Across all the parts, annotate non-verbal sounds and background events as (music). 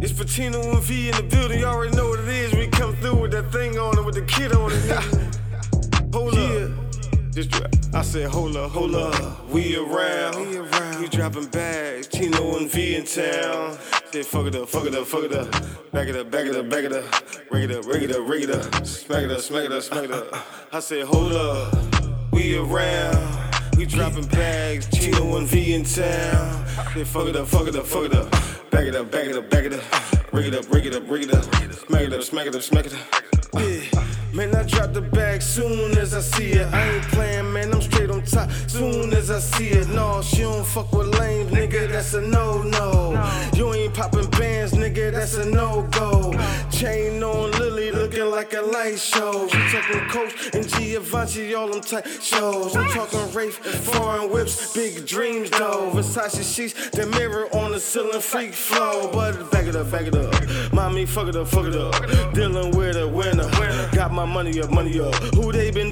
Pacino and V in the building. You already know what it is. We come through with that thing on it with the kid on it. (laughs) hold up. Just drop. I said, hold up, hold up. We around. We around. We dropping bags. Tino and V in town. Say, fuck it up, fuck it up, fuck it up. Back it up, back it up, back it up. Rig it up, rig it up, rig it up. Smack it up, smack it up, smack it up. I said, hold up. We around. We dropping bags, Chino and V in town. Say fuck it up, fuck it up, fuck it up. Back it up, back it up, back it up. Rig it up, rig it up, rig it up. Smack it up, smack it up, smack it up. Yeah. Man, I drop the bag soon as I see it. I ain't playing, man, I'm straight on top soon as I see it. No, she don't fuck with lame, nigga, that's a no no. You ain't popping bands, nigga, that's a no go. Chain on Lily looking like a light show. She talking Coach and Giovanni, all them tight shows. I'm talking Wraith, foreign whips, big dreams though. Versace sheets, the mirror on the ceiling, freak flow. But back it up, back it up. Mommy, fuck it up, fuck it up. Dealing with a winner. Got my money up, money up. Who they been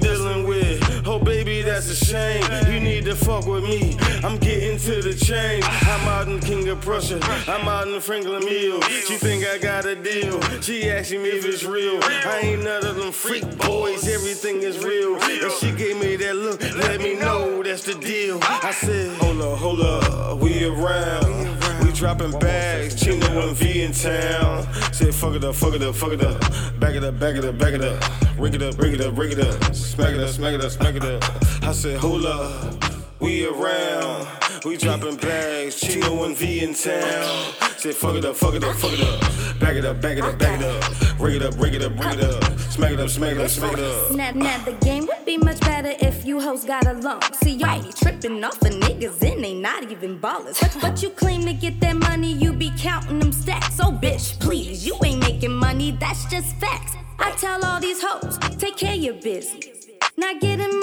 that's a shame. You need to fuck with me. I'm getting to the change. I'm out in King of Prussia. I'm out in Franklin Mills. She think I got a deal. She asking me if it's real. I ain't none of them freak boys. Everything is real. And she gave me that look. Let me know that's the deal. I said, hold up, hold up. We around. Dropping bags. Chino and V in town. Said, fuck it up, fuck it up, fuck it up. Back it up, back it up, back it up. Rig it up, rig it up, rig it up. Smack it up, smack it up, smack it up. I said, hold up. We around, we dropping bags, Chino and V in town. Say fuck it up, fuck it up, fuck it up. Back it up, back it up, back it up. Rig it up, rig it up, rig it up. Smack it up, smack it up, smack it up. Now, now the game would be much better if you hoes got along. See, y'all be tripping off of niggas and they not even ballers. But, but you claim to get that money, you be counting them stacks. Oh, bitch, please, you ain't making money, that's just facts. I tell all these hoes, take care of your business. Not getting?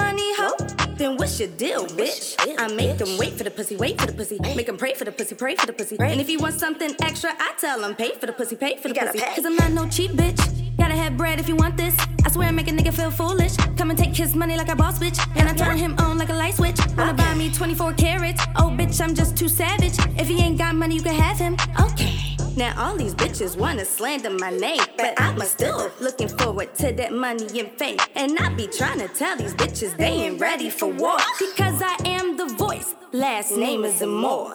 Then what's your deal, bitch? I make them wait for the pussy, wait for the pussy. Make them pray for the pussy, pray for the pussy. And if you want something extra, I tell them pay for the pussy, pay for the pussy. Cause I'm not no cheap bitch. Gotta have bread if you want this. I swear I make a nigga feel foolish. Come and take his money like a boss bitch. And I turn him on like a light switch. Wanna buy me 24 carats? Oh, bitch, I'm just too savage. If he ain't got money, you can have him. Okay. Now all these bitches wanna slander my name, but I'ma still looking forward to that money and fame. And I be trying to tell these bitches they ain't ready for war because I am the Voyce. Last name is Amore.